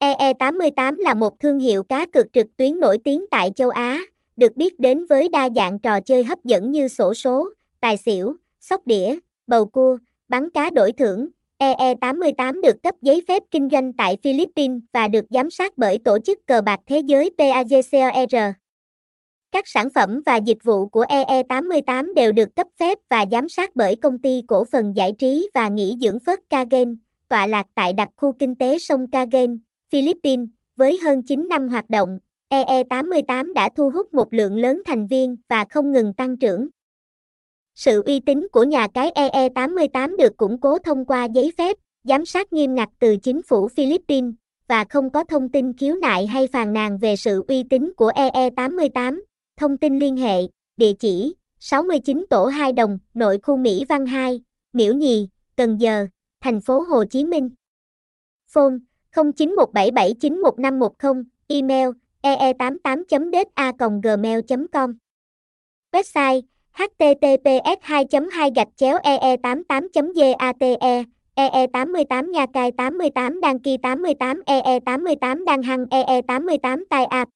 EE88 là một thương hiệu cá cược trực tuyến nổi tiếng tại châu Á, được biết đến với đa dạng trò chơi hấp dẫn như sổ số, tài xỉu, sóc đĩa, bầu cua, bắn cá đổi thưởng. EE88 được cấp giấy phép kinh doanh tại Philippines và được giám sát bởi Tổ chức Cờ bạc Thế giới PAGCOR. Các sản phẩm và dịch vụ của EE88 đều được cấp phép và giám sát bởi công ty cổ phần giải trí và nghỉ dưỡng Phất Kagen, tọa lạc tại đặc khu kinh tế sông Kagen, Philippines, với hơn 9 năm hoạt động, EE88 đã thu hút một lượng lớn thành viên và không ngừng tăng trưởng. Sự uy tín của nhà cái EE88 được củng cố thông qua giấy phép, giám sát nghiêm ngặt từ chính phủ Philippines, và không có thông tin khiếu nại hay phàn nàn về sự uy tín của EE88. Thông tin liên hệ, địa chỉ 69 Tổ 2 Đồng, nội khu Mỹ Văn 2, Miễu Nhì, Cần Giờ, thành phố Hồ Chí Minh. Phone 0917791510, email ee88.da.gmail.com Website https 2 2 gạch chéo ee 88 date EE88 Nha Cai 88 Đăng Kỳ 88 EE88 Đăng Hăng EE88 Tai Ảp